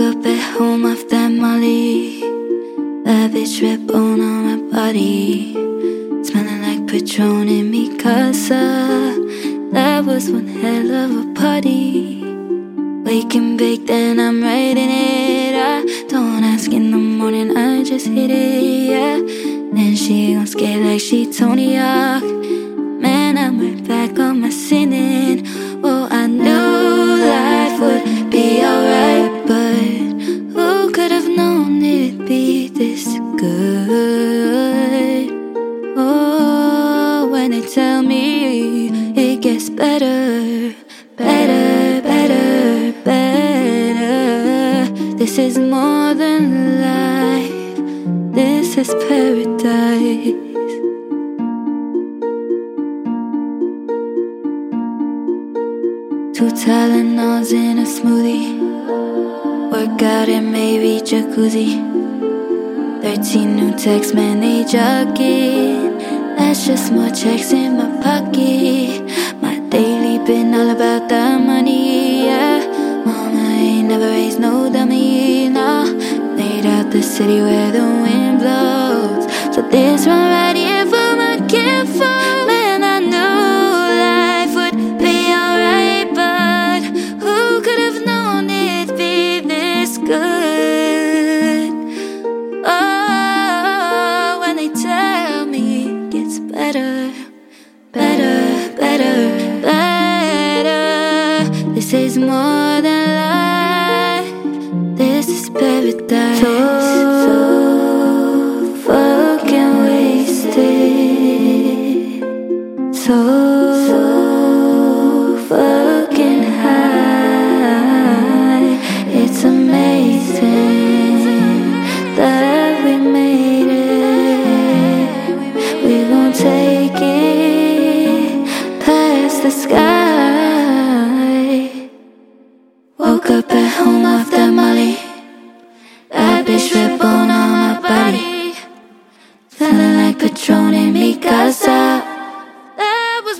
up at home that Molly. Bitch red on my body. Smelling like Patron in me casa. That was one hell of a party. And bake, then I'm writing it. I don't ask in the morning, I just hit it, yeah. Then she gon' skate like she Tony Hawk. Tell me it gets better, better, better, better. This is more than life, this is paradise. Two Tylenols in a smoothie. workout and maybe jacuzzi. 13 new texts, man, they jogging. That's just more checks in my pocket. My daily been all about the money, yeah. Mama ain't never raised no dummy, no. Laid out the city where the wind blows. So this one right This is more than life. This is paradise. So, so fucking wasted. So, so fucking high. It's amazing that we made it. We gon' take it past the sky.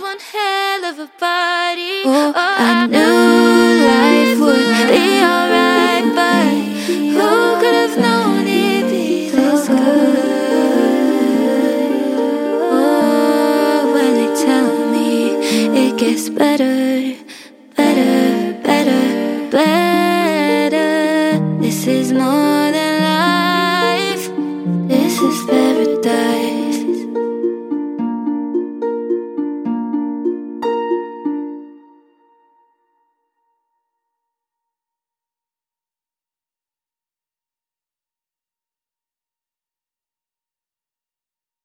One hell of a party. Oh, oh I knew life would be alright, but who could have known it'd be this good? Oh, when they tell me it gets better, better, better, better.